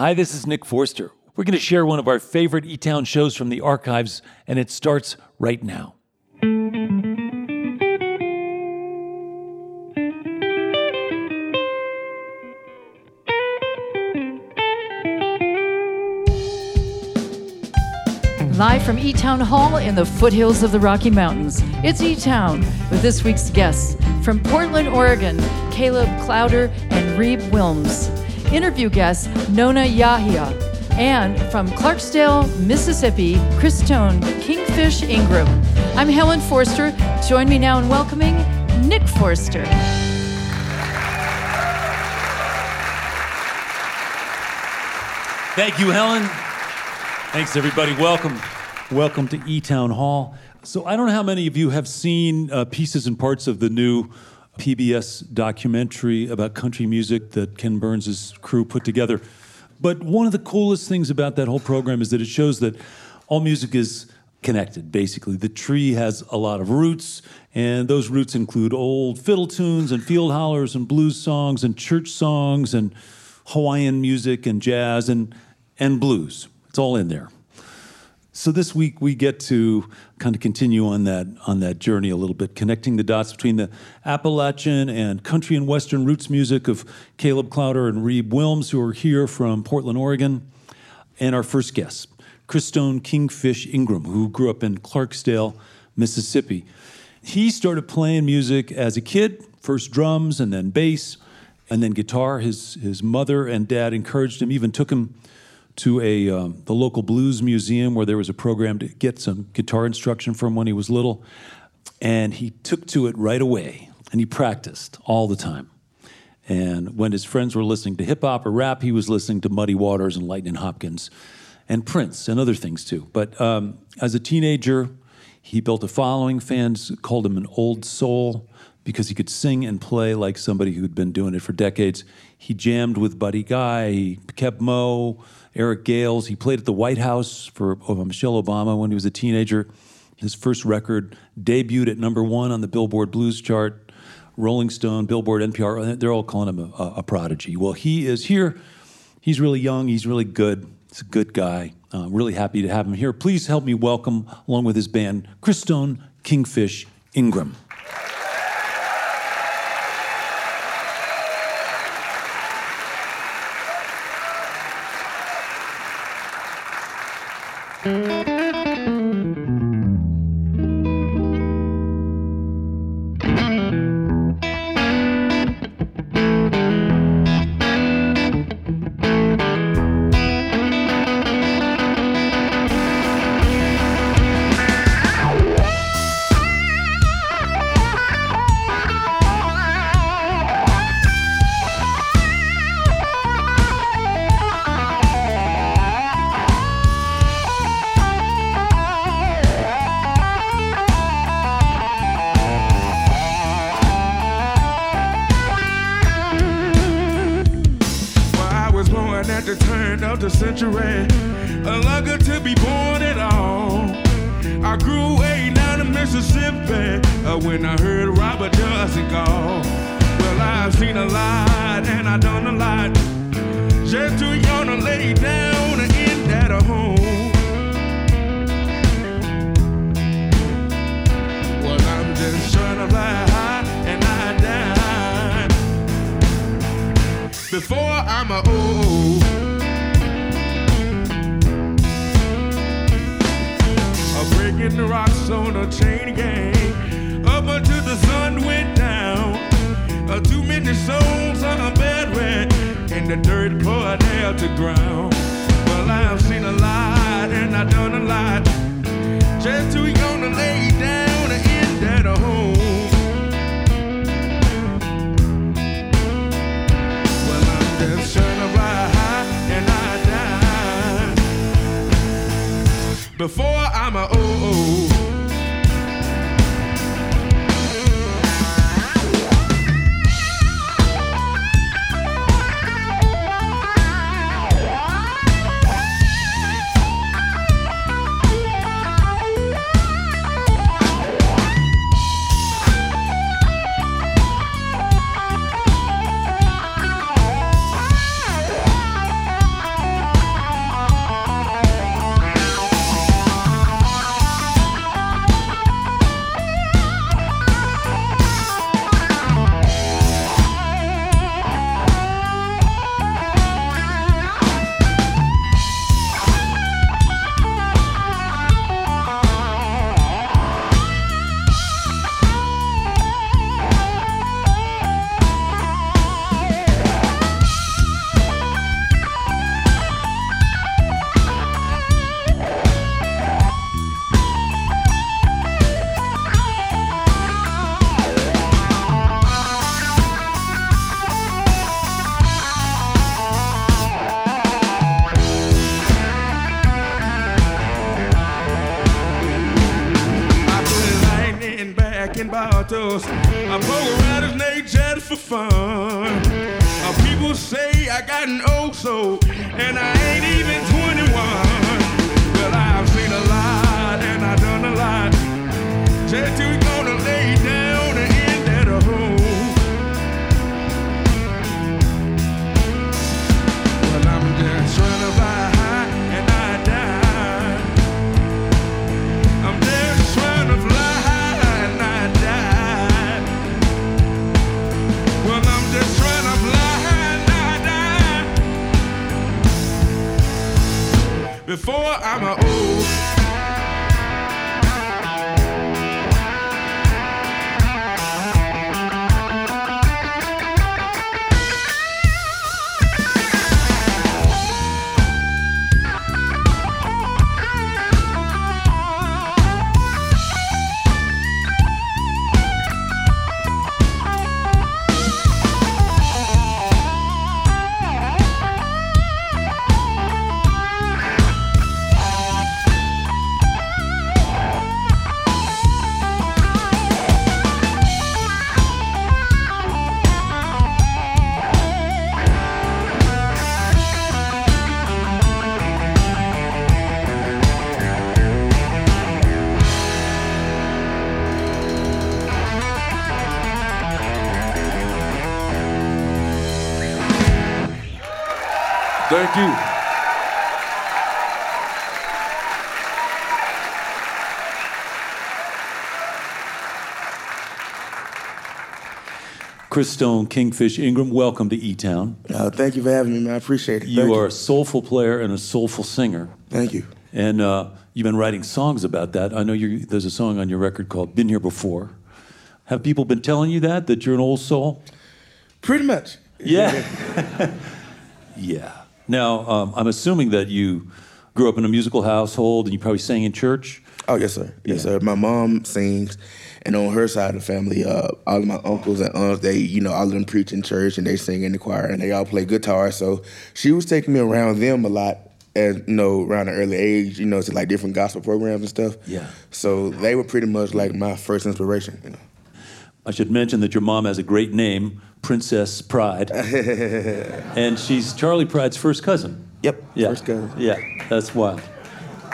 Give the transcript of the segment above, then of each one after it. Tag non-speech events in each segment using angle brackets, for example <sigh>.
Hi, this is Nick Forster. We're going to share one of our favorite E Town shows from the archives, and it starts right now. Live from E Town Hall in the foothills of the Rocky Mountains, it's E Town with this week's guests from Portland, Oregon, Caleb Klauder and Reeb Willms. Interview guests Nona Yehia. And from Clarksdale, Mississippi, Christone Kingfish Ingram. I'm Helen Forster. Join me now in welcoming Nick Forster. Thank you, Helen. Thanks, everybody. Welcome. Welcome to E Town Hall. So, I don't know how many of you have seen uh, pieces and parts of the new PBS documentary about country music that Ken Burns' crew put together. But one of the coolest things about that whole program is that it shows that all music is connected, basically. The tree has a lot of roots, and those roots include old fiddle tunes and field hollers and blues songs and church songs and Hawaiian music and jazz and, and blues. It's all in there. So this week we get to kind of continue on that on that journey a little bit, connecting the dots between the Appalachian and country and western roots music of Caleb Klauder and Reeb Willms, who are here from Portland, Oregon, and our first guest, Christone Kingfish Ingram, who grew up in Clarksdale, Mississippi. He started playing music as a kid, first drums and then bass and then guitar. His his mother and dad encouraged him, even took him to a um, the local blues museum where there was a program to get some guitar instruction from when he was little, and he took to it right away and he practiced all the time. And when his friends were listening to hip hop or rap, he was listening to Muddy Waters and Lightnin' Hopkins, and Prince and other things too. But um, as a teenager, he built a following. Fans called him an old soul because he could sing and play like somebody who'd been doing it for decades. He jammed with Buddy Guy, he Keb' Mo', Eric Gales. He played at the White House for uh, Michelle Obama when he was a teenager. His first record debuted at number one on the Billboard Blues chart. Rolling Stone, Billboard, NPR, they're all calling him a, a prodigy. Well, he is here. He's really young. He's really good. He's a good guy. Uh, really happy to have him here. Please help me welcome, along with his band, Christone Kingfish Ingram. I've seen a lot and I done a lot. Just too young to lay down in that home. Well, I'm just trying to fly high and I die before I'm a old. I'm breaking the rocks on a chain gang up until the sun went too many souls are buried in the dirt poured down to ground. Well, I've seen a lot and I've done a lot. Just too young to lay down in that home. Well, I'm just trying to fly high and I die before I'm a old. For fun. Uh, people say I got an old soul, and I I'm Thank you. Christone, Kingfish Ingram, welcome to E Town. Uh, thank you for having me, man. I appreciate it. You Thank are a soulful player and a soulful singer. Thank you. And uh, you've been writing songs about that. I know you there's a song on your record called Been Here Before. Have people been telling you that, that you're an old soul? Pretty much. Yeah. <laughs> <laughs> yeah. Now, um, I'm assuming that you grew up in a musical household and you probably sang in church. Oh yes, sir. Yes, Yeah. sir. My mom sings, and on her side of the family, uh, all of my uncles and aunts, they, you know, all of them preach in church and they sing in the choir and they all play guitar. So she was taking me around them a lot, and you know, around an early age, you know, to like different gospel programs and stuff. Yeah. So they were pretty much like my first inspiration. You know. I should mention that your mom has a great name, Princess Pride. <laughs> and she's Charley Pride's first cousin. Yep. Yeah. First cousin. Yeah, that's wild.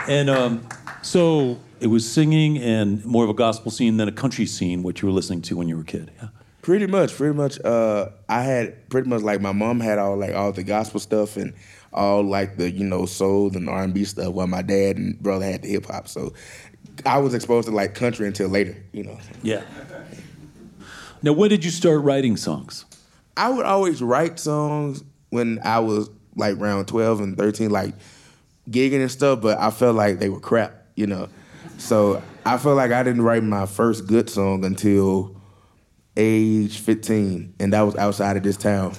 And um, so it was singing and more of a gospel scene than a country scene, what you were listening to when you were a kid. Yeah. Pretty much, pretty much. Uh, I had pretty much like my mom had all like all the gospel stuff and all like the you know soul and R and B stuff, while my dad and brother had the hip hop. So I was exposed to like country until later, you know. Yeah. Now, when did you start writing songs? I would always write songs when I was like around twelve and thirteen, like gigging and stuff, but I felt like they were crap, you know. So I felt like I didn't write my first good song until age 15, and that was outside of this town.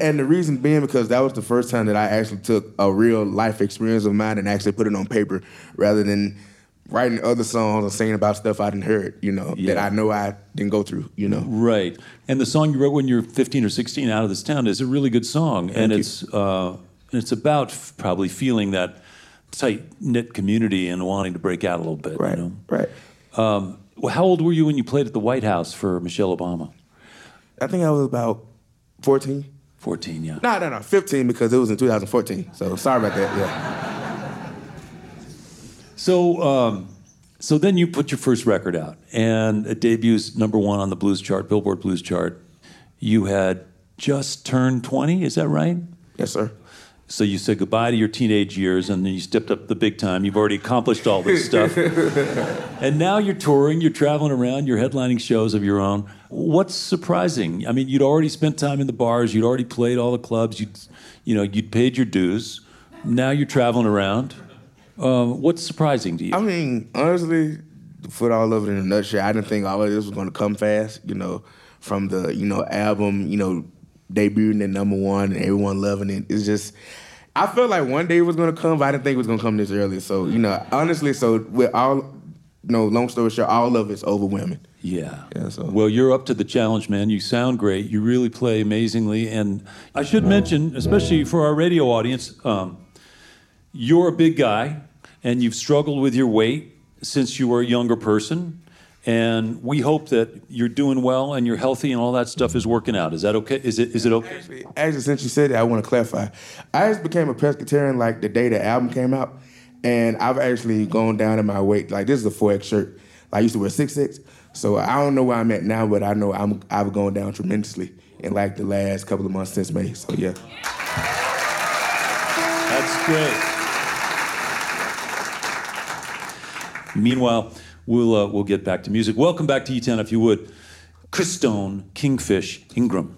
And the reason being because that was the first time that I actually took a real life experience of mine and actually put it on paper rather than writing other songs and singing about stuff I didn't heard, you know, that I know I didn't go through, you know. Right. And the song you wrote when you were 15 or 16 out of this town is a really good song. and you. it's uh, and it's about f- probably feeling that tight knit community and wanting to break out a little bit. Right, You know? right. um, well, how old were you when you played at the White House for Michelle Obama? I think I was about 14. 14, yeah. No, no, no, 15 because it was in 2014. So sorry about that. Yeah. So, um, so then you put your first record out, and it debuts number one on the blues chart, Billboard Blues chart. You had just turned 20, is that right? Yes, sir. So you said goodbye to your teenage years, and then you stepped up the big time. You've already accomplished all this stuff, <laughs> and now you're touring. You're traveling around. You're headlining shows of your own. What's surprising? I mean, you'd already spent time in the bars. You'd already played all the clubs. You'd, you know, you'd paid your dues. Now you're traveling around. Um, what's surprising to you? I mean, honestly, put all of it in a nutshell, I didn't think all of this was going to come fast, you know, from the, you know, album, you know, debuting at number one and everyone loving it. It's just, I felt like one day it was going to come, but I didn't think it was going to come this early. So, you know, honestly, so with all, you know, long story short, all of it's overwhelming. Yeah. Yeah, so- Well, you're up to the challenge, man. You sound great. You really play amazingly. And I should mention, especially for our radio audience, um, you're a big guy and you've struggled with your weight since you were a younger person. and we hope that you're doing well and you're healthy and all that stuff is working out. Is that okay? Is it is it okay? Actually, actually, since you said that, I want to clarify. I just became a pescatarian like the day the album came out, and I've actually gone down in my weight. Like this is a four X shirt. I used to wear six X, so I don't know where I'm at now, but I know I'm I've gone down tremendously in like the last couple of months since May. So yeah. That's great. Meanwhile, we'll uh, we'll get back to music. Welcome back to E-Town, if you would, Christone, Kingfish, Ingram,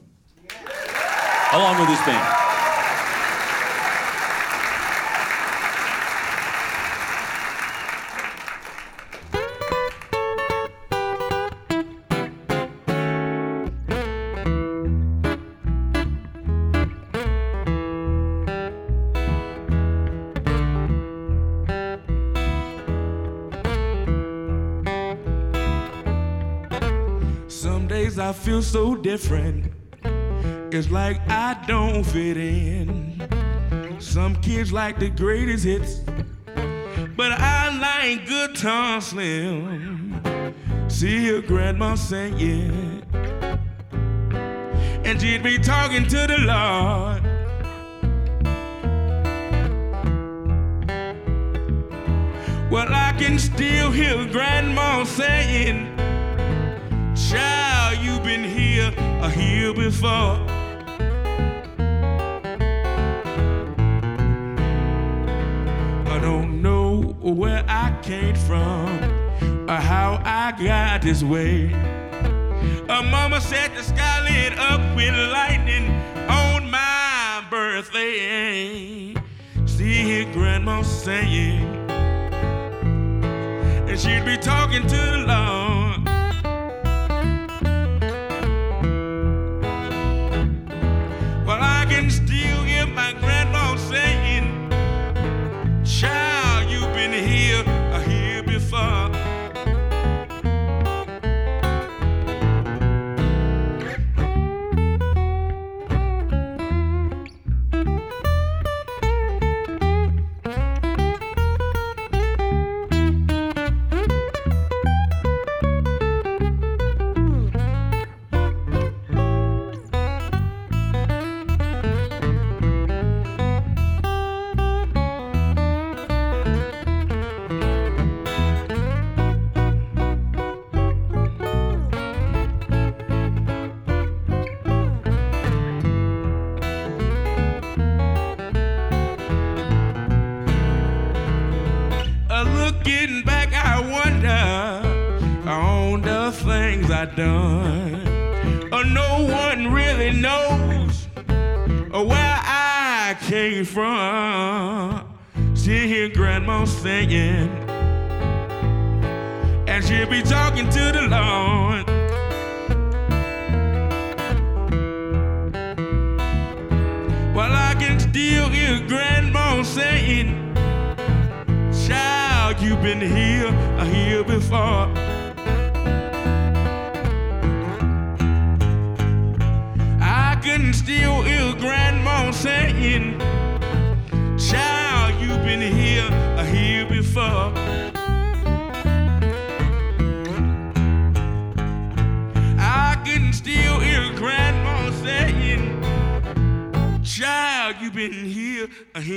along with his band. Different. It's like I don't fit in. Some kids like the greatest hits, but I like guitar slim. See your grandma singing, and she'd be talking to the Lord. Well, I can still hear grandma saying, uh, here before. I don't know where I came from or how I got this way. A mama said the sky lit up with lightning on my birthday. See here, grandma saying, and she'd be talking to the Lord.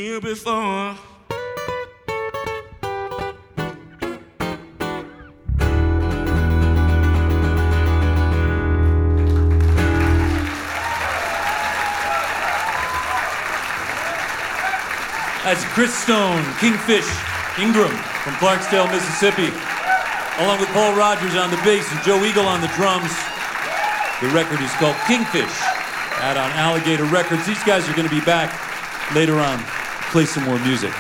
Here before. That's Christone, Kingfish, Ingram from Clarksdale, Mississippi, along with Paul Rogers on the bass and Joe Eagle on the drums. The record is called Kingfish, out on Alligator Records. These guys are going to be back later on, play some more music.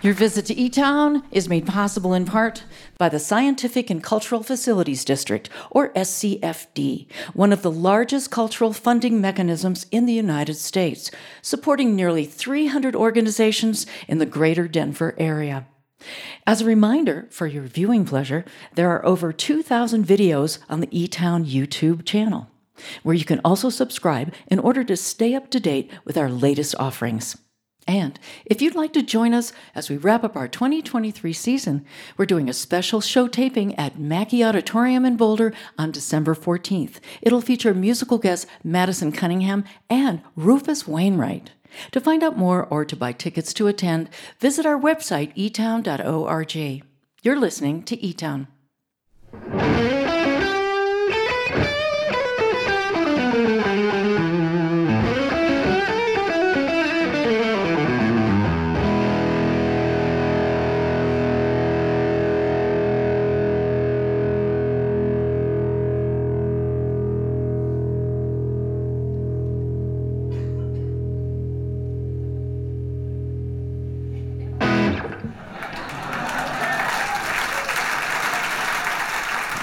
Your visit to E Town is made possible in part by the Scientific and Cultural Facilities District, or SCFD, one of the largest cultural funding mechanisms in the United States, supporting nearly 300 organizations in the greater Denver area. As a reminder, for your viewing pleasure, there are over 2,000 videos on the E Town YouTube channel, where you can also subscribe in order to stay up to date with our latest offerings. And if you'd like to join us as we wrap up our 2023 season, we're doing a special show taping at Mackey Auditorium in Boulder on December 14th. It'll feature musical guest Madison Cunningham and Rufus Wainwright. To find out more or to buy tickets to attend, visit our website, etown.org. You're listening to eTown.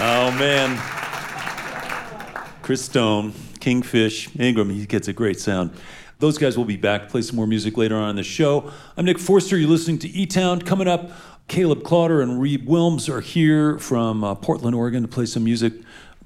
Oh man. Christone, Kingfish, Ingram, he gets a great sound. Those guys will be back, to play some more music later on in the show. I'm Nick Forster. You're listening to E Town. Coming up, Caleb Klauder and Reeb Willms are here from uh, Portland, Oregon to play some music.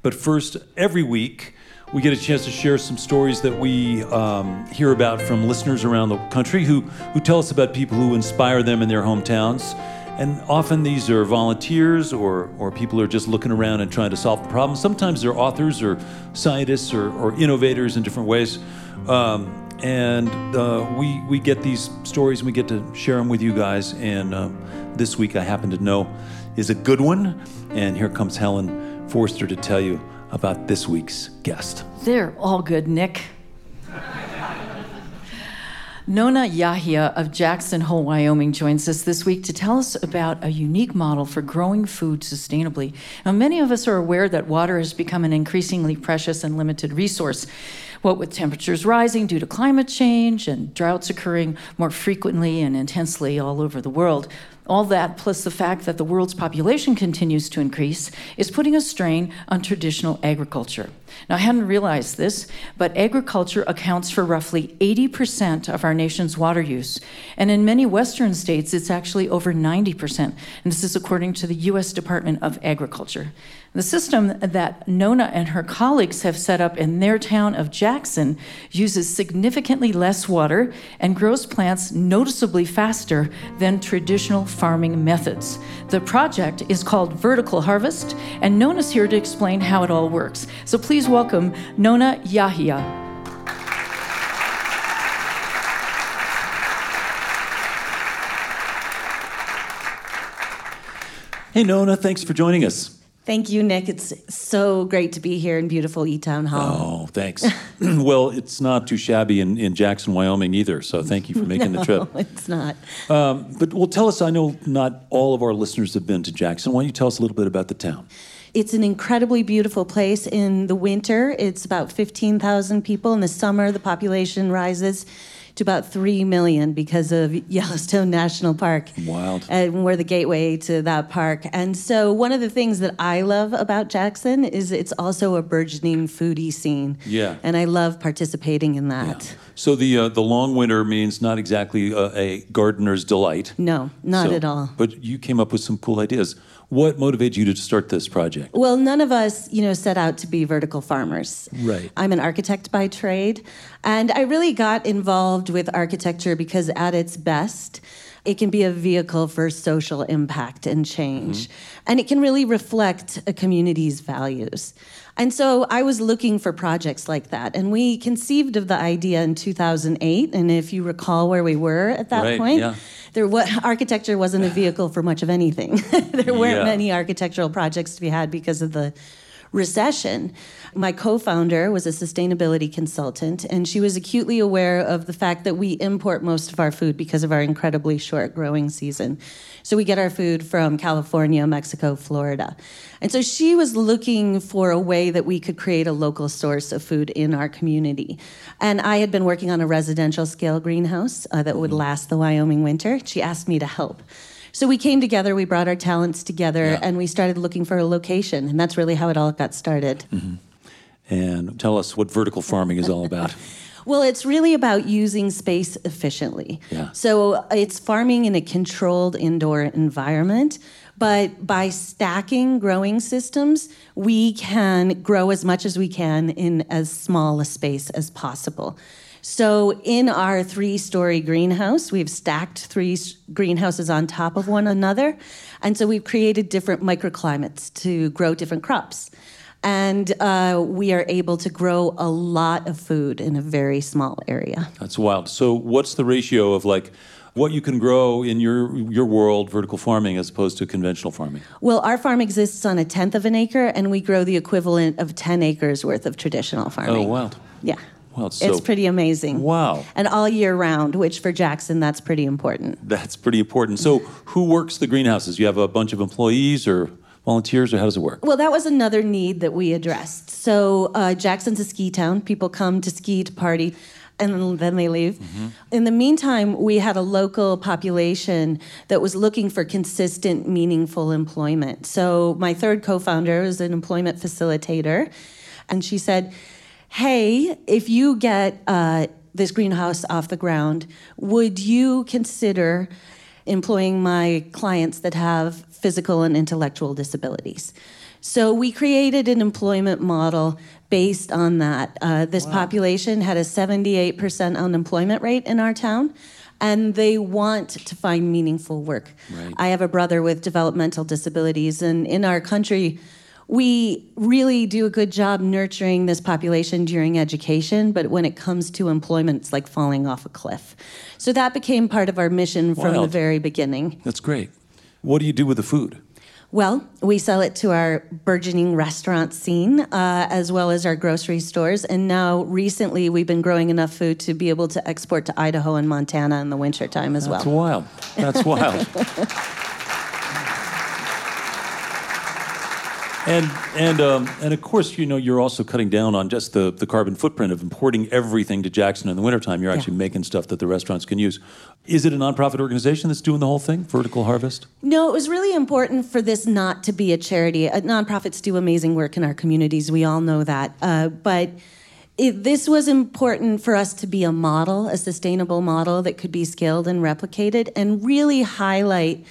But first, every week, we get a chance to share some stories that we um, hear about from listeners around the country who, who tell us about people who inspire them in their hometowns. And often these are volunteers or, or people are just looking around and trying to solve the problem. Sometimes they're authors or scientists or, or innovators in different ways. Um, and uh, we, we get these stories and we get to share them with you guys. And uh, this week I happen to know is a good one. And here comes Helen Forster to tell you about this week's guest. They're all good, Nick. Nona Yehia of Jackson Hole, Wyoming joins us this week to tell us about a unique model for growing food sustainably. Now, many of us are aware that water has become an increasingly precious and limited resource. What with temperatures rising due to climate change and droughts occurring more frequently and intensely all over the world, all that, plus the fact that the world's population continues to increase, is putting a strain on traditional agriculture. Now, I hadn't realized this, but agriculture accounts for roughly 80% of our nation's water use. And in many Western states, it's actually over 90%. And this is according to the U.S. Department of Agriculture. The system that Nona and her colleagues have set up in their town of Jackson uses significantly less water and grows plants noticeably faster than traditional farming methods. The project is called Vertical Harvest, and Nona's here to explain how it all works. So please welcome Nona Yehia. Hey, Nona, thanks for joining us. Thank you, Nick. It's so great to be here in beautiful E Town Hall. Oh, thanks. <clears throat> well, it's not too shabby in, in Jackson, Wyoming either, so thank you for <laughs> making the trip. No, it's not. Um, but well, tell us, I know not all of our listeners have been to Jackson. Why don't you tell us a little bit about the town? It's an incredibly beautiful place. In the winter, it's about 15,000 people. In the summer, the population rises to about 3 million because of Yellowstone National Park. Wild. And we're the gateway to that park. And so, one of the things that I love about Jackson is it's also a burgeoning foodie scene. Yeah. And I love participating in that. So the uh, the long winter means not exactly uh, a gardener's delight. No, not So- at all. But you came up with some cool ideas. What motivated you to start this project? Well, none of us, you know, set out to be vertical farmers. Right. I'm an architect by trade, and I really got involved with architecture because at its best, it can be a vehicle for social impact and change. Mm-hmm. And it can really reflect a community's values. And so I was looking for projects like that. And we conceived of the idea in 2008. And if you recall where we were at that Right, point, yeah. there wa- <laughs> architecture wasn't a vehicle for much of anything. <laughs> there weren't Yeah. many architectural projects to be had because of the recession. My co founder was a sustainability consultant, and she was acutely aware of the fact that we import most of our food because of our incredibly short growing season. So we get our food from California, Mexico, Florida. And so she was looking for a way that we could create a local source of food in our community. And I had been working on a residential scale greenhouse uh, that would last the Wyoming winter. She asked me to help. So we came together, we brought our talents together, Yeah. and we started looking for a location. And that's really how it all got started. And tell us what vertical farming is all about. <laughs> Well, it's really about using space efficiently. Yeah. So it's farming in a controlled indoor environment, but by stacking growing systems, we can grow as much as we can in as small a space as possible. So, in our three story greenhouse, we've stacked three greenhouses on top of one another. And so, we've created different microclimates to grow different crops. And uh, we are able to grow a lot of food in a very small area. That's wild. So, what's the ratio of like what you can grow in your your world, vertical farming, as opposed to conventional farming? Well, our farm exists on a tenth of an acre, and we grow the equivalent of 10 acres worth of traditional farming Oh, farming. wild. Yeah. Wow, so- it's pretty amazing. Wow. And all year round, which for Jackson, that's pretty important. That's pretty important. So, who works the greenhouses? You have a bunch of employees or volunteers, or how does it work? Well, that was another need that we addressed. So, uh, Jackson's a ski town. People come to ski to party. And then they leave. In the meantime, we had a local population that was looking for consistent, meaningful employment. So, my third co founder is an employment facilitator. And she said, Hey, if you get uh, this greenhouse off the ground, would you consider employing my clients that have physical and intellectual disabilities. So we created an employment model based on that. Uh, this population had a 78% unemployment rate in our town. And they want to find meaningful work. Right. I have a brother with developmental disabilities, and in our country, we really do a good job nurturing this population during education, but when it comes to employment, it's like falling off a cliff. So that became part of our mission from the very beginning. That's great. What do you do with the food? Well, we sell it to our burgeoning restaurant scene uh, as well as our grocery stores. And now, recently, we've been growing enough food to be able to export to Idaho and Montana in the wintertime as That's well. That's wild. That's wild. <laughs> and and um, and of course, you know, you're also cutting down on just the, the carbon footprint of importing everything to Jackson in the wintertime. You're actually making stuff that the restaurants can use. Is it a nonprofit organization that's doing the whole thing, Vertical Harvest? No, it was really important for this not to be a charity. Uh, nonprofits do amazing work in our communities. We all know that. Uh, but it, this was important for us to be a model, a sustainable model that could be scaled and replicated, and really highlight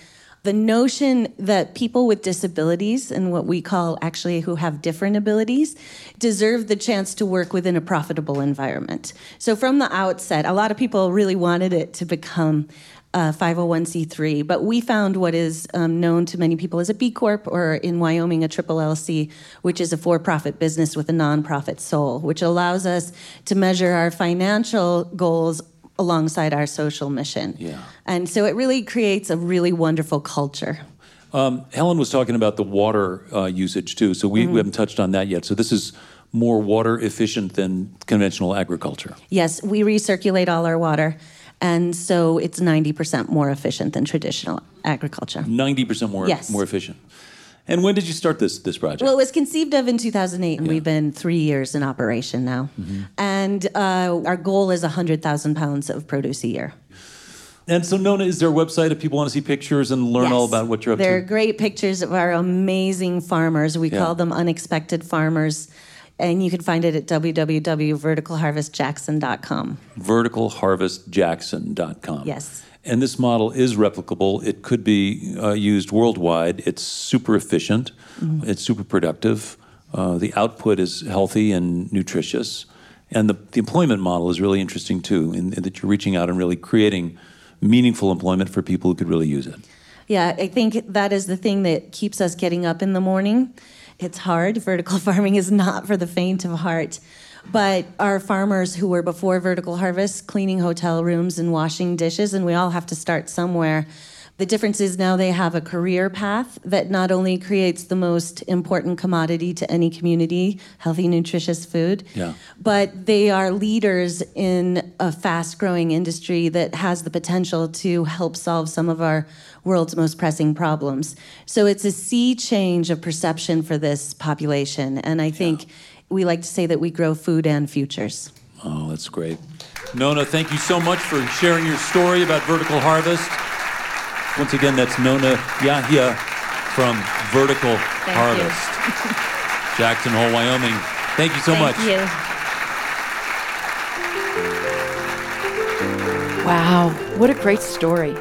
the notion that people with disabilities and what we call actually who have different abilities deserve the chance to work within a profitable environment. So from the outset, a lot of people really wanted it to become uh, 501c3, but we found what is um, known to many people as a B Corp or in Wyoming a triple LC, which is a for profit business with a nonprofit soul, which allows us to measure our financial goals alongside our social mission. Yeah. And so it really creates a really wonderful culture. Helen was talking about the water uh, usage too, so we, Mm-hmm. we haven't touched on that yet. So this is more water efficient than conventional agriculture. Yes, we recirculate all our water, and so it's 90% more efficient than traditional agriculture. Ninety percent more Yes. more efficient. And when did you start this this project? Well, it was conceived of in 2008, and we've been three years in operation now. Mm-hmm. And uh, our goal is 100,000 pounds of produce a year. and so, Nona, is there a website if people want to see pictures and learn all about what you're up There are great pictures of our amazing farmers. We Yeah. call them unexpected farmers. And you can find it at www.verticalharvestjackson.com. verticalharvestjackson.com. Yes. And this model is replicable. It could be uh, used worldwide. It's super efficient. Mm-hmm. It's super productive. Uh, the output is healthy and nutritious. And the, the employment model is really interesting too, in, in that you're reaching out and really creating meaningful employment for people who could really use it. Yeah, I think that is the thing that keeps us getting up in the morning. It's hard. Vertical <laughs> farming is not for the faint of heart. But our farmers who were before vertical harvest, cleaning hotel rooms and washing dishes, and we all have to start somewhere. The difference is now they have a career path that not only creates the most important commodity to any community, healthy, nutritious food, Yeah. but they are leaders in a fast growing industry that has the potential to help solve some of our world's most pressing problems. So it's a sea change of perception for this population. And I think we like to say that we grow food and futures. Oh, that's great. Nona, thank you so much for sharing your story about Vertical Harvest. Once again, that's Nona Yehia from Vertical you. Harvest. <laughs> Jackson Hole, Wyoming. Thank you so Thank much. you. Wow, what a great story.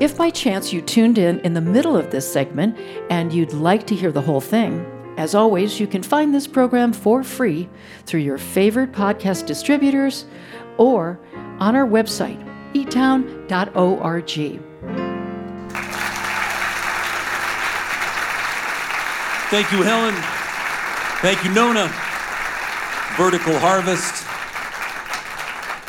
If by chance you tuned in in the middle of this segment and you'd like to hear the whole thing, as always, you can find this program for free through your favorite podcast distributors or on our website, etown.org. Thank you, Helen. Thank you, Nona. Vertical Harvest.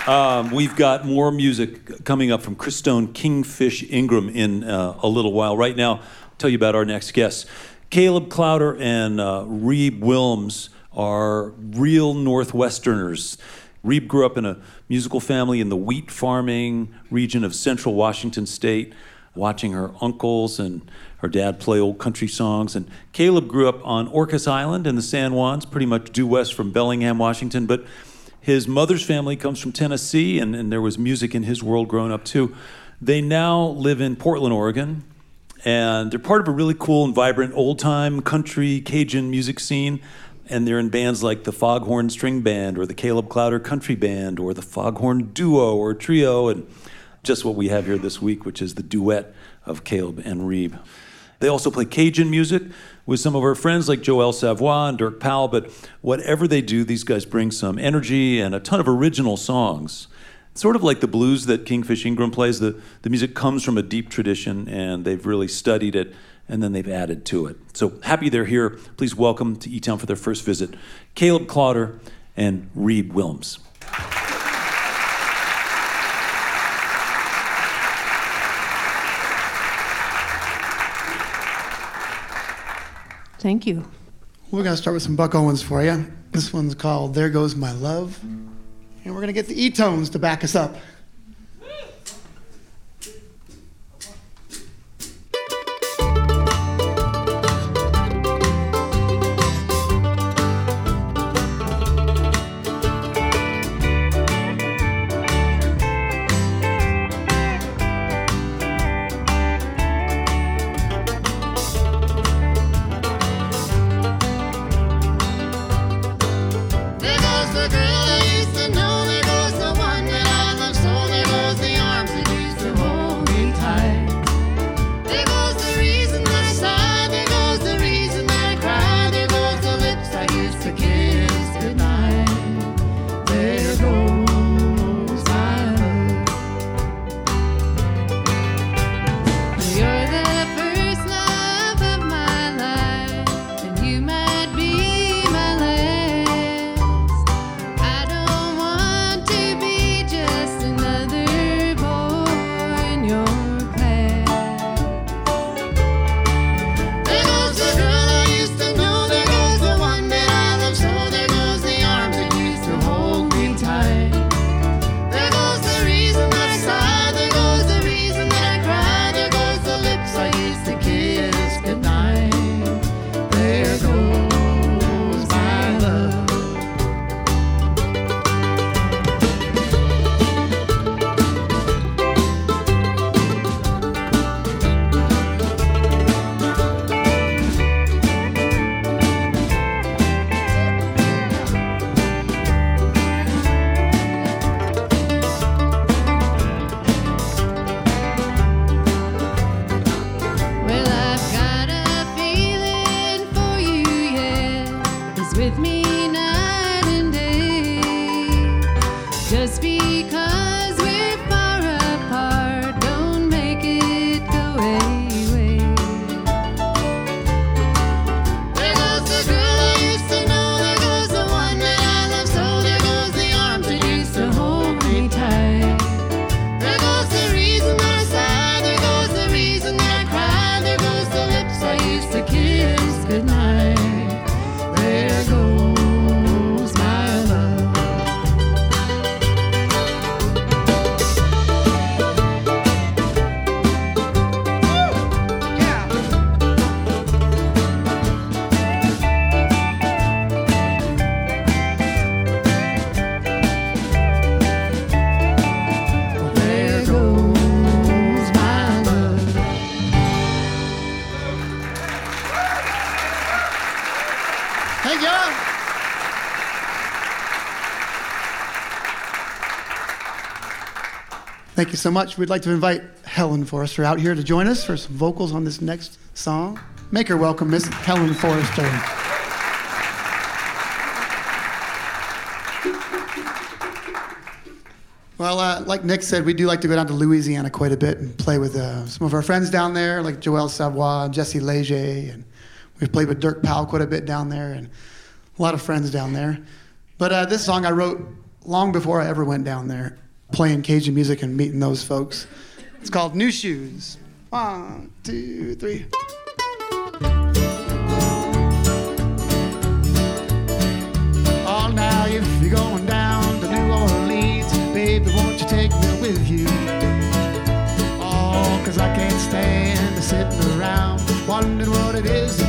Um, we've got more music coming up from Christone Kingfish Ingram in uh, a little while. Right now, I'll tell you about our next guests. Caleb Klauder and uh, Reeb Willms are real Northwesterners. Reeb grew up in a musical family in the wheat farming region of central Washington state, watching her uncles and her dad play old country songs. And Caleb grew up on Orcas Island in the San Juans, pretty much due west from Bellingham, Washington. But his mother's family comes from Tennessee, and, and there was music in his world growing up too. They now live in Portland, Oregon, and they're part of a really cool and vibrant old time country Cajun music scene. And they're in bands like the Foghorn String Band or the Caleb Klauder Country Band or the Foghorn Duo or Trio, and just what we have here this week, which is the duet of Caleb and Reeb. They also play Cajun music with some of our friends like Joel Savoy and Dirk Powell, but whatever they do, these guys bring some energy and a ton of original songs. Sort of like the blues that Kingfish Ingram plays, the, the music comes from a deep tradition and they've really studied it and then they've added to it. So happy they're here. Please welcome to E Town for their first visit Caleb Klauder and Reeb Willms. Thank you. We're going to start with some Buck Owens for you. This one's called There Goes My Love. And we're going to get the E tones to back us up. Because we're Thank you so much. We'd like to invite Helen Forster out here to join us for some vocals on this next song. Make her welcome, Miss Helen Forster. Well, uh, like Nick said, we do like to go down to Louisiana quite a bit and play with uh, some of our friends down there, like Joel Savoy and Jesse Leger, and we've played with Dirk Powell quite a bit down there, and a lot of friends down there. But uh, this song I wrote long before I ever went down there, playing Cajun music and meeting those folks. It's called New Shoes. One, two, three. Oh, now if you're going down to New Orleans, baby, won't you take me with you? Oh, cause I can't stand sitting around wondering what it is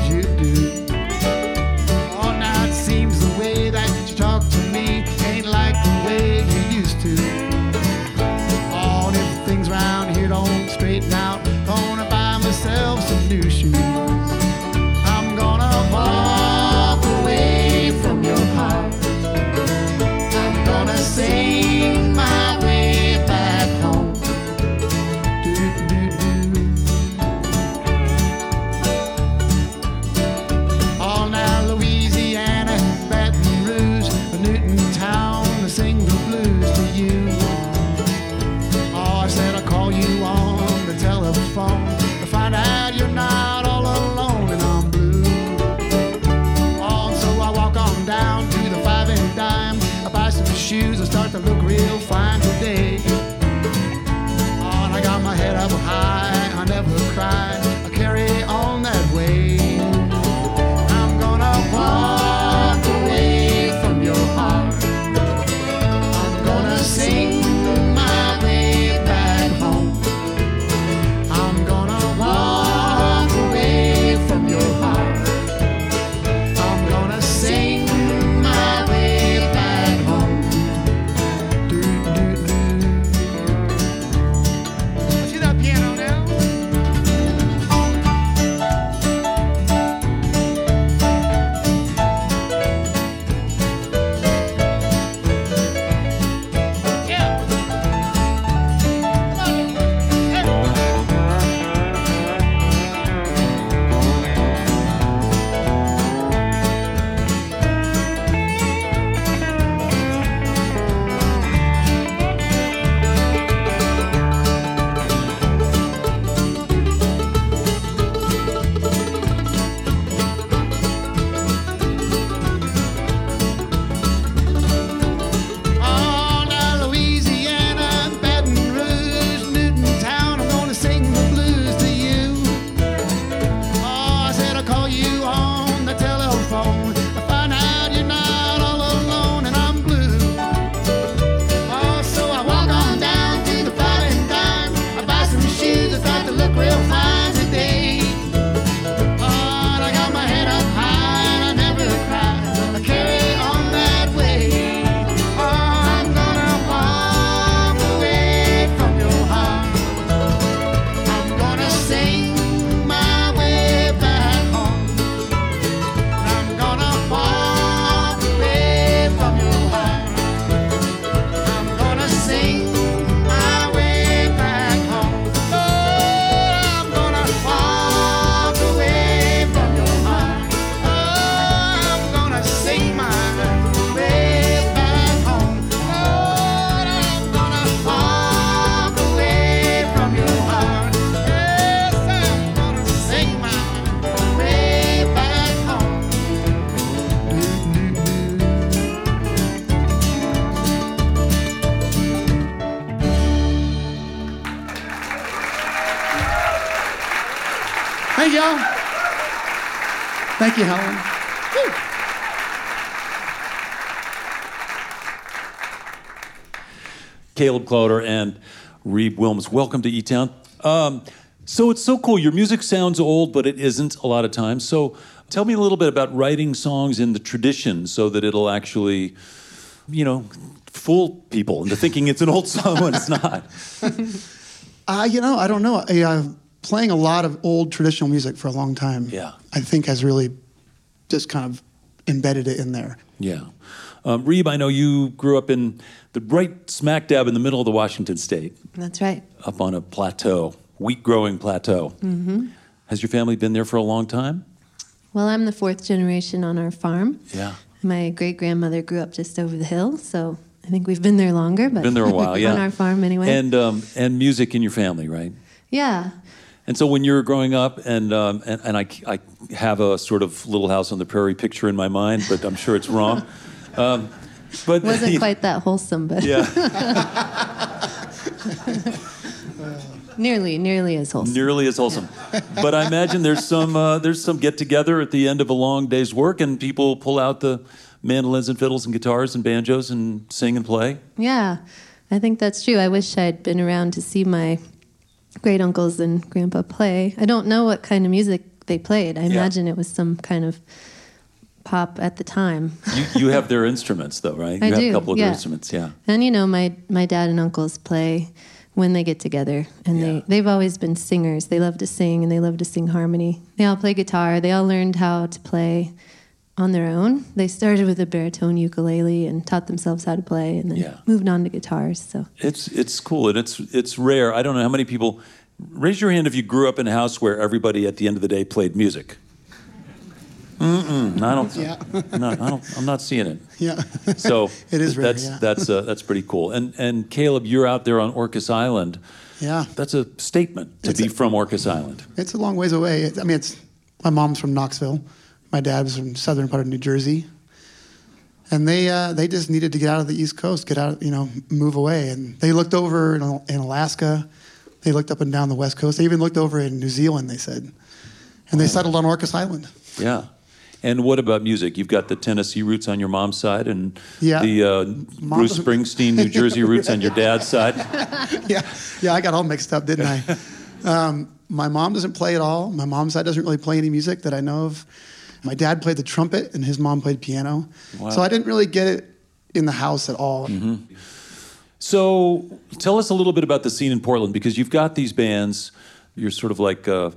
you, Helen. Caleb Klauder and Reeb Willms. Welcome to E Town. Um, so it's so cool. Your music sounds old, but it isn't a lot of times. So tell me a little bit about writing songs in the tradition so that it'll actually, you know, fool people into thinking it's an old <laughs> song when it's not. <laughs> Uh, you know, I don't know. I, uh, playing a lot of old traditional music for a long time. Yeah. I think has really just kind of embedded it in there. Yeah. Um, Reeb, I know you grew up in the right smack dab in the middle of the Washington state, That's right. up on a plateau, wheat growing plateau. Mm-hmm. Has your family been there for a long time? Well, I'm the fourth generation on our farm. Yeah. My great grandmother grew up just over the hill, so I think we've been there longer, but Been there a while, <laughs> yeah. on our farm anyway. And um, and music in your family, right? yeah, And so when you're growing up, and um, and, and I, I have a sort of Little House on the Prairie picture in my mind, but I'm sure it's wrong. <laughs> Um, but wasn't quite that wholesome, but yeah, <laughs> nearly, nearly as wholesome. nearly as wholesome. But I imagine there's some uh, there's some get together at the end of a long day's work, and people pull out the mandolins and fiddles and guitars and banjos and sing and play. Yeah, I think that's true. I wish I'd been around to see my great uncles and grandpa play. I don't know what kind of music they played. I imagine it was some kind of pop at the time. You, you have their instruments, though, right? <laughs> You I have do, a couple of their instruments, yeah. And you know, my my dad and uncles play when they get together, and Yeah. they they've always been singers. They love to sing, and they love to sing harmony. They all play guitar. They all learned how to play on their own. They started with a baritone ukulele and taught themselves how to play, and then Yeah. moved on to guitars. So It's it's cool and it's it's rare. I don't know how many people. Raise your hand if you grew up in a house where everybody at the end of the day played music. Mm-mm, I don't. Yeah. No, I don't. I'm not seeing it. <laughs> Yeah. So <laughs> It is rare, That's yeah. that's uh, that's pretty cool. And and Caleb, you're out there on Orcas Island. Yeah. That's a statement to It's be a- from Orcas Island. It's a long ways away. It's, I mean, it's my mom's from Knoxville. My dad was from southern part of New Jersey, and they uh, they just needed to get out of the East Coast, get out, you know, move away. And they looked over in, in Alaska. They looked up and down the West Coast. They even looked over in New Zealand. They said, and they settled on Orcas Island. Yeah. And what about music? You've got the Tennessee roots on your mom's side, and Yeah. the uh, Mom Bruce Springsteen, New Jersey roots on your dad's side. <laughs> yeah, yeah, I got all mixed up, didn't I? <laughs> Um, my mom doesn't play at all. My mom's side doesn't really play any music that I know of. My dad played the trumpet, and his mom played piano. Wow. So I didn't really get it in the house at all. So tell us a little bit about the scene in Portland because you've got these bands. You're sort of like uh,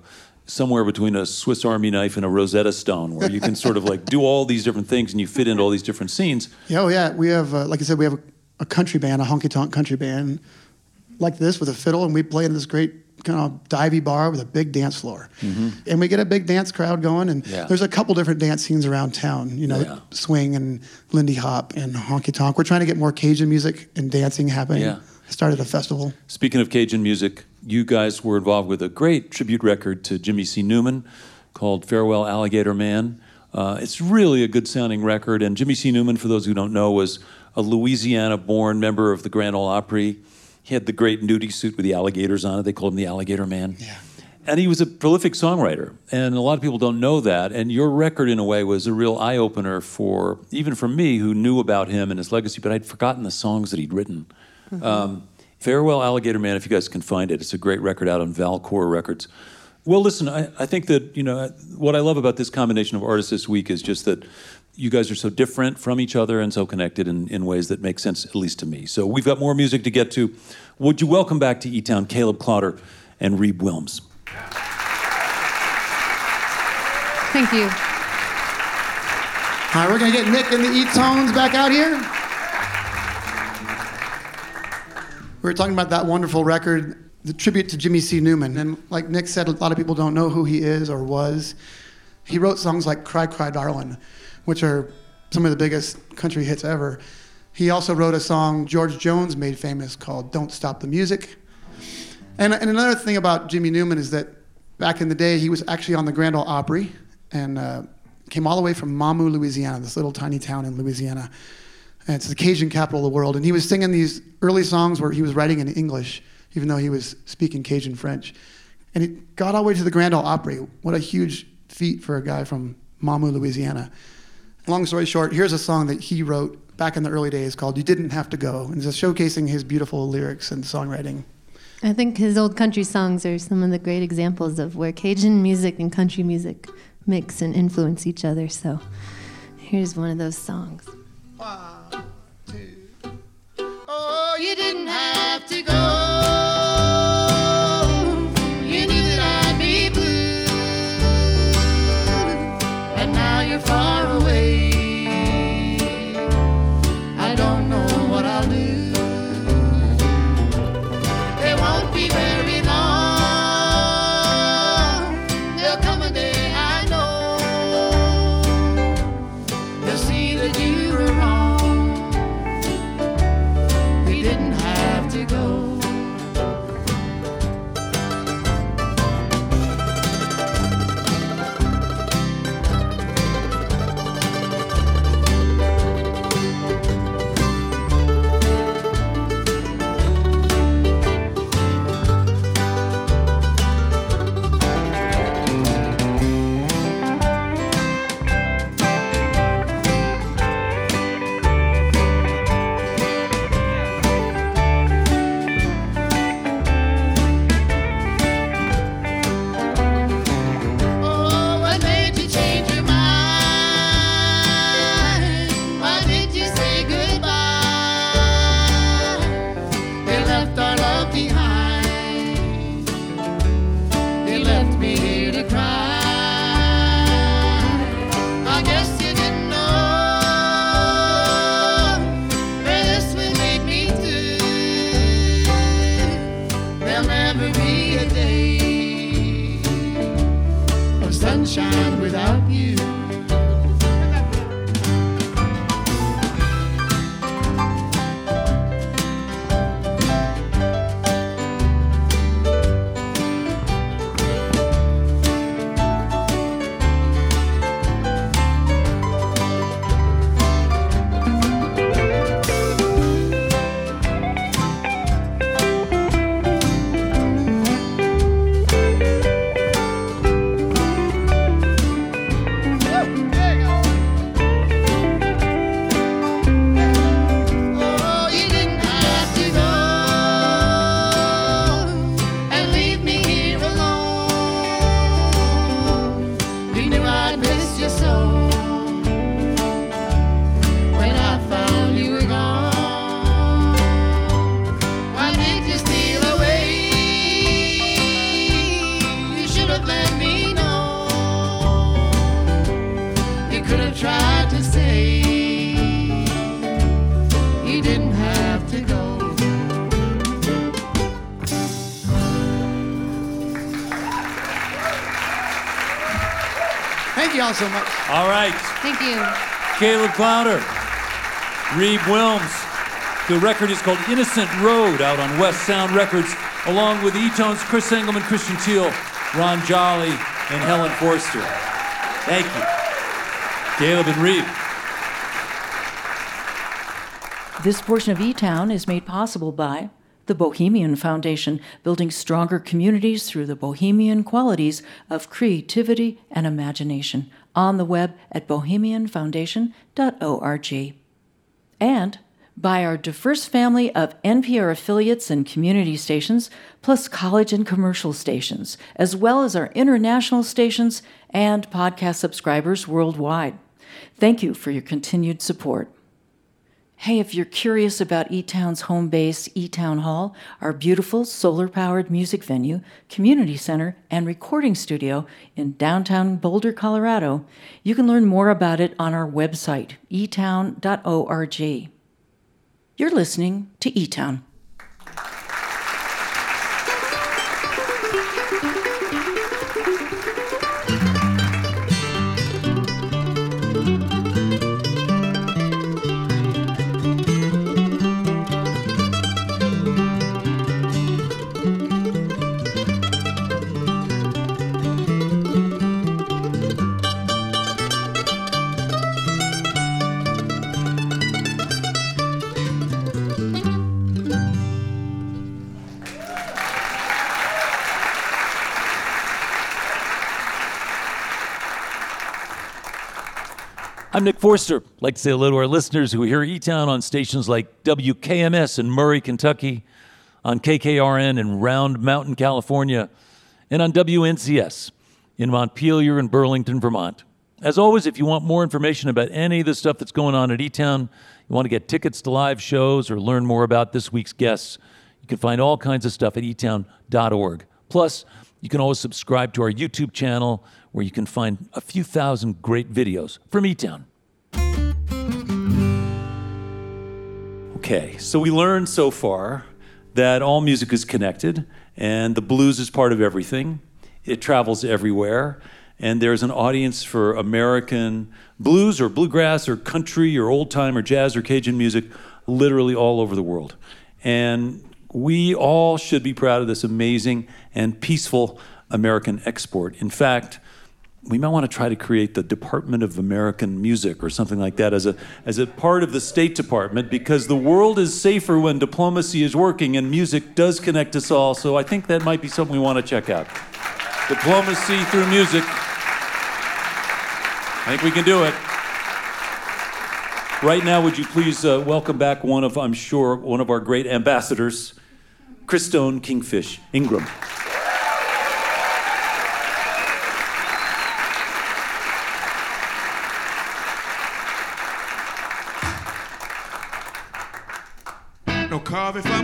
somewhere between a Swiss Army knife and a Rosetta Stone, where you can sort of like do all these different things and you fit into all these different scenes. Yeah, oh yeah, we have, uh, like I said, we have a, a country band, a honky tonk country band, like this with a fiddle, and we play in this great kind of divey bar with a big dance floor, and we get a big dance crowd going. And Mm-hmm. Yeah. there's a couple different dance scenes around town, you know, Yeah. swing and Lindy Hop and honky tonk. We're trying to get more Cajun music and dancing happening. Yeah. Started a festival. Speaking of Cajun music, you guys were involved with a great tribute record to Jimmy C. Newman called Farewell Alligator Man. Uh, it's really a good sounding record. And Jimmy C. Newman, for those who don't know, was a Louisiana born member of the Grand Ole Opry. He had the great nudie suit with the alligators on it. They called him the Alligator Man. Yeah. And he was a prolific songwriter, and a lot of people don't know that. And your record, in a way, was a real eye opener for even for me, who knew about him and his legacy, but I'd forgotten the songs that he'd written. Um, Farewell, Alligator Man. If you guys can find it, it's a great record out on Valcour Records. Well, listen, I, I think that you know what I love about this combination of artists this week is just that you guys are so different from each other and so connected in, in ways that make sense, at least to me. So we've got more music to get to. Would you welcome back to E Town Caleb Klauder and Reeb Willms? thank you. All right, we're gonna get Nick and the E Tones back out here. We were talking about that wonderful record, the tribute to Jimmy C. Newman. And like Nick said, a lot of people don't know who he is or was. He wrote songs like Cry Cry Darlin', which are some of the biggest country hits ever. He also wrote a song George Jones made famous called Don't Stop the Music. And, and another thing about Jimmy Newman is that back in the day, he was actually on the Grand Ole Opry and uh, came all the way from Mamou, Louisiana, this little tiny town in Louisiana. And it's the Cajun capital of the world. And he was singing these early songs where he was writing in English, even though he was speaking Cajun French. And he got all the way to the Grand Ole Opry. What a huge feat for a guy from Mamou, Louisiana. Long story short, here's a song that he wrote back in the early days called You Didn't Have to Go. And it's just showcasing his beautiful lyrics and songwriting. I think his old country songs are some of the great examples of where Cajun music and country music mix and influence each other. So here's one of those songs. Oh, you didn't have to go. You All right. Thank you. Caleb Klauder, Reeb Willms. The record is called Innocent Road out on West Sound Records, along with E-Tone's Chris Engelman, Christian Teal, Ron Jolly, and Helen Forster. Thank you. Caleb and Reeb. This portion of E Town is made possible by the Bohemian Foundation, building stronger communities through the bohemian qualities of creativity and imagination. On the web at bohemianfoundation.org. And by our diverse family of NPR affiliates and community stations, plus college and commercial stations, as well as our international stations and podcast subscribers worldwide. Thank you for your continued support. Hey, if you're curious about E Town's home base, E Town Hall, our beautiful solar powered music venue, community center, and recording studio in downtown Boulder, Colorado, you can learn more about it on our website, etown.org. You're listening to E I'm Nick Forster. I'd like to say hello to our listeners who hear E Town on stations like WKMS in Murray, Kentucky, on KKRN in Round Mountain, California, and on WNCS in Montpelier and Burlington, Vermont. As always, if you want more information about any of the stuff that's going on at E Town, you want to get tickets to live shows or learn more about this week's guests, you can find all kinds of stuff at etown.org. Plus, you can always subscribe to our YouTube channel where you can find a few thousand great videos from E Town. Okay, so we learned so far that all music is connected and the blues is part of everything. It travels everywhere, and there's an audience for American blues or bluegrass or country or old time or jazz or Cajun music literally all over the world. And we all should be proud of this amazing and peaceful American export. In fact, we might want to try to create the Department of American Music or something like that as a, as a part of the State Department because the world is safer when diplomacy is working and music does connect us all. So I think that might be something we want to check out. Diplomacy through music. I think we can do it. Right now, would you please uh, welcome back one of, I'm sure, one of our great ambassadors, Christone Kingfish Ingram.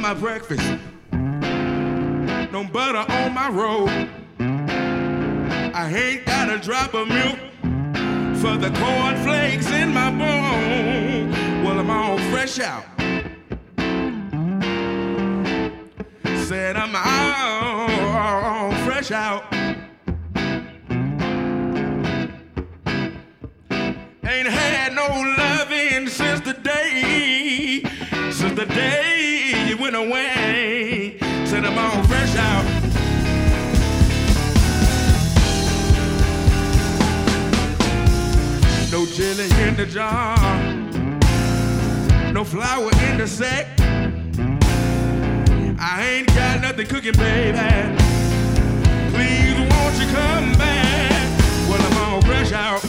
My breakfast. No butter on my roll. I ain't got a drop of milk for the cornflakes in my bowl. Well, I'm all fresh out. Said I'm all fresh out. Ain't had no loving since the day, since the day went away. I'm all fresh out. No chili in the jar, no flour in the sack. I ain't got nothing cooking, baby. Please, won't you come back? Well, I'm all fresh out.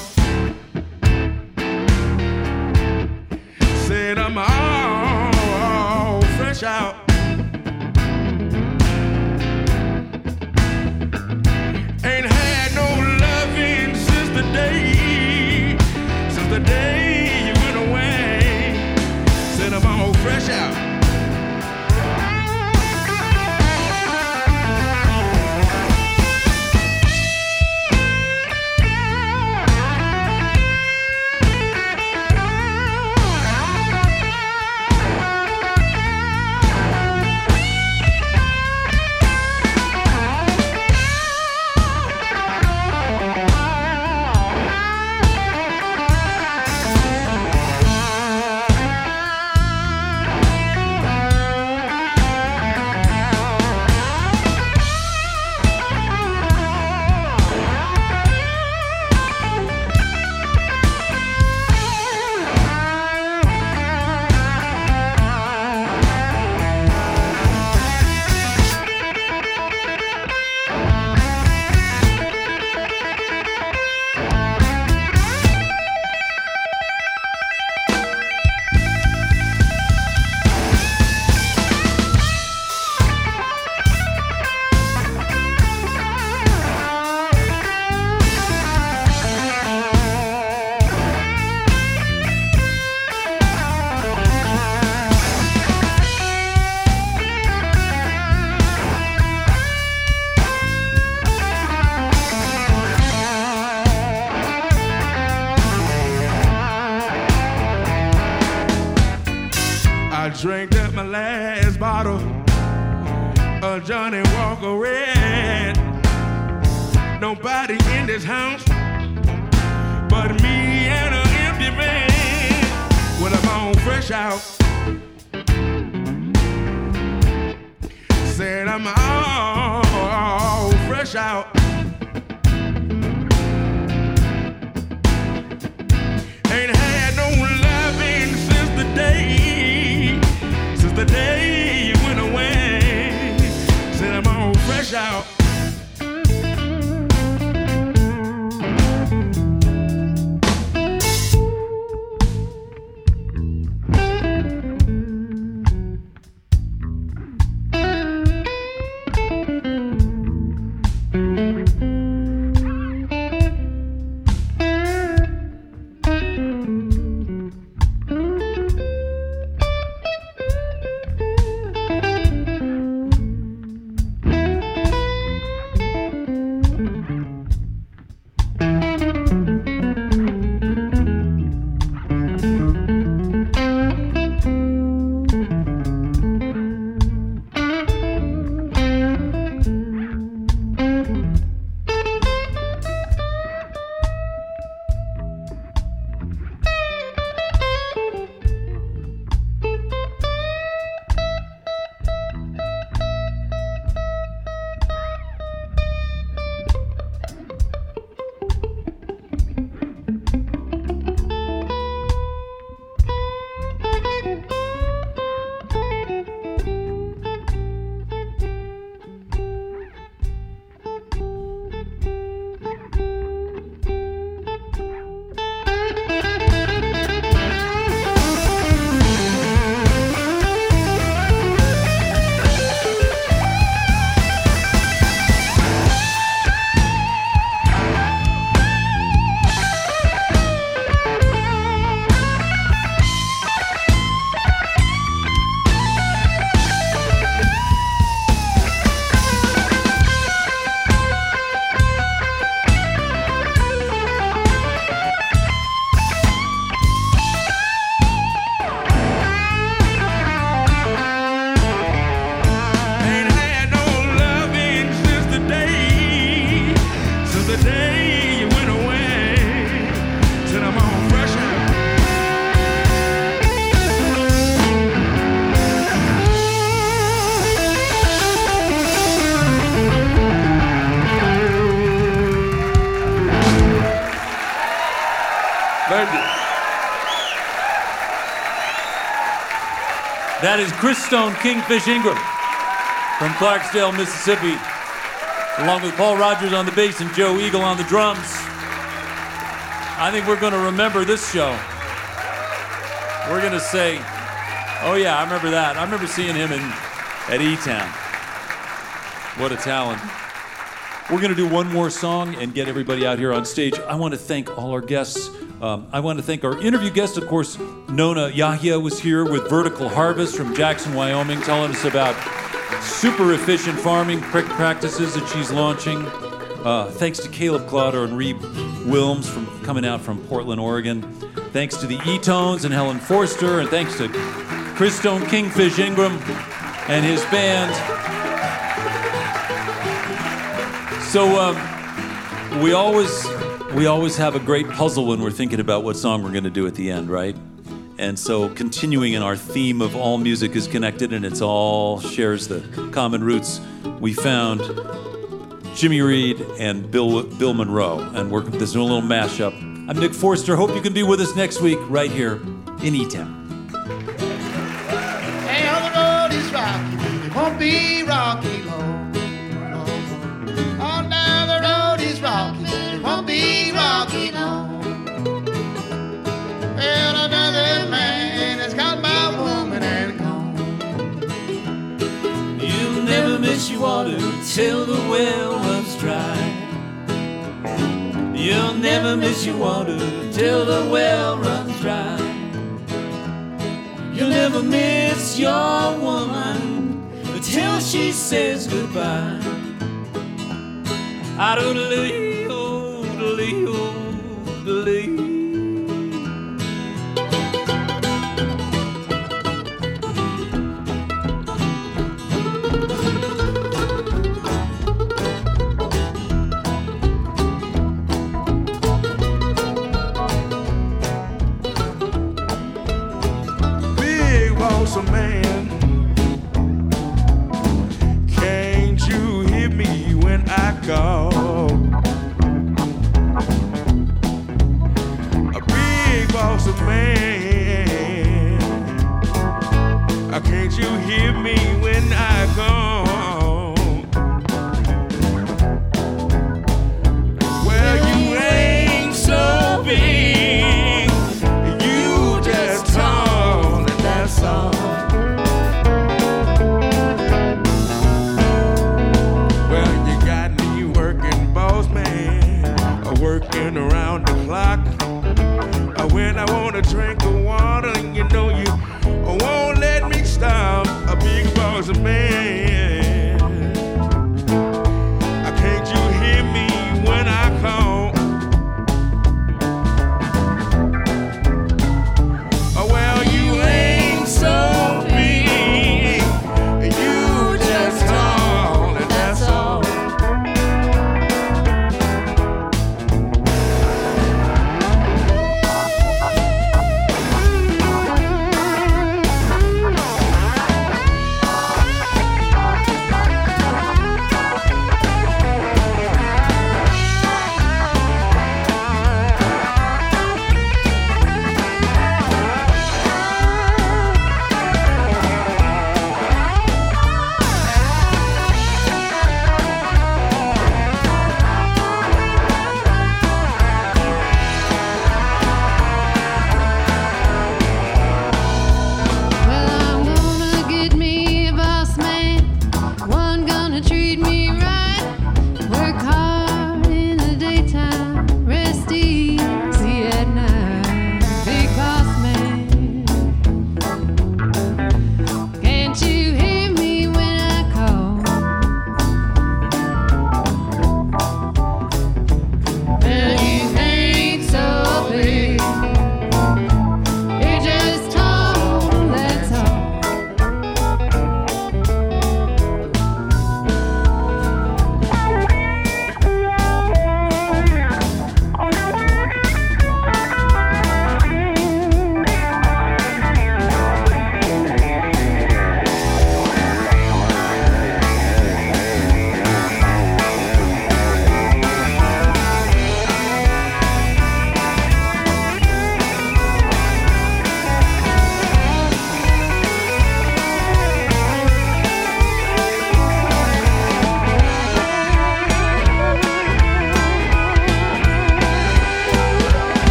Said I'm all fresh out. Ain't had no loving since the day, since the day This house but me and an empty van. Well, I'm on fresh out. Said I'm all fresh out. Ain't had no loving since the day, since the day you went away. Said I'm all fresh out. That is Christone Kingfish Ingram from Clarksdale, Mississippi, along with Paul Rogers on the bass and Joe Eagle on the drums. I think we're going to remember this show. We're going to say, oh, yeah, I remember that. I remember seeing him in, at E Town. What a talent. We're going to do one more song and get everybody out here on stage. I want to thank all our guests. Um, I want to thank our interview guest, of course, Nona Yehia was here with Vertical Harvest from Jackson, Wyoming, telling us about super efficient farming practices that she's launching. Uh, thanks to Caleb Klauder and Reeb Willms from coming out from Portland, Oregon. Thanks to the E-Tones and Helen Forster, and thanks to Christone Kingfish Ingram and his band. So um, we always we always have a great puzzle when we're thinking about what song we're going to do at the end, right? And so continuing in our theme of all music is connected and it's all shares the common roots. We found Jimmy Reed and Bill Bill Monroe, and we're this is a little mashup. I'm Nick Forster. Hope you can be with us next week right here in E-Town. Hey, on the road is it won't be till the well runs dry. You'll never miss your water till the well runs dry. You'll never miss your woman until she says goodbye. I don't believe, oh, believe, believe.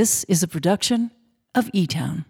This is a production of E Town.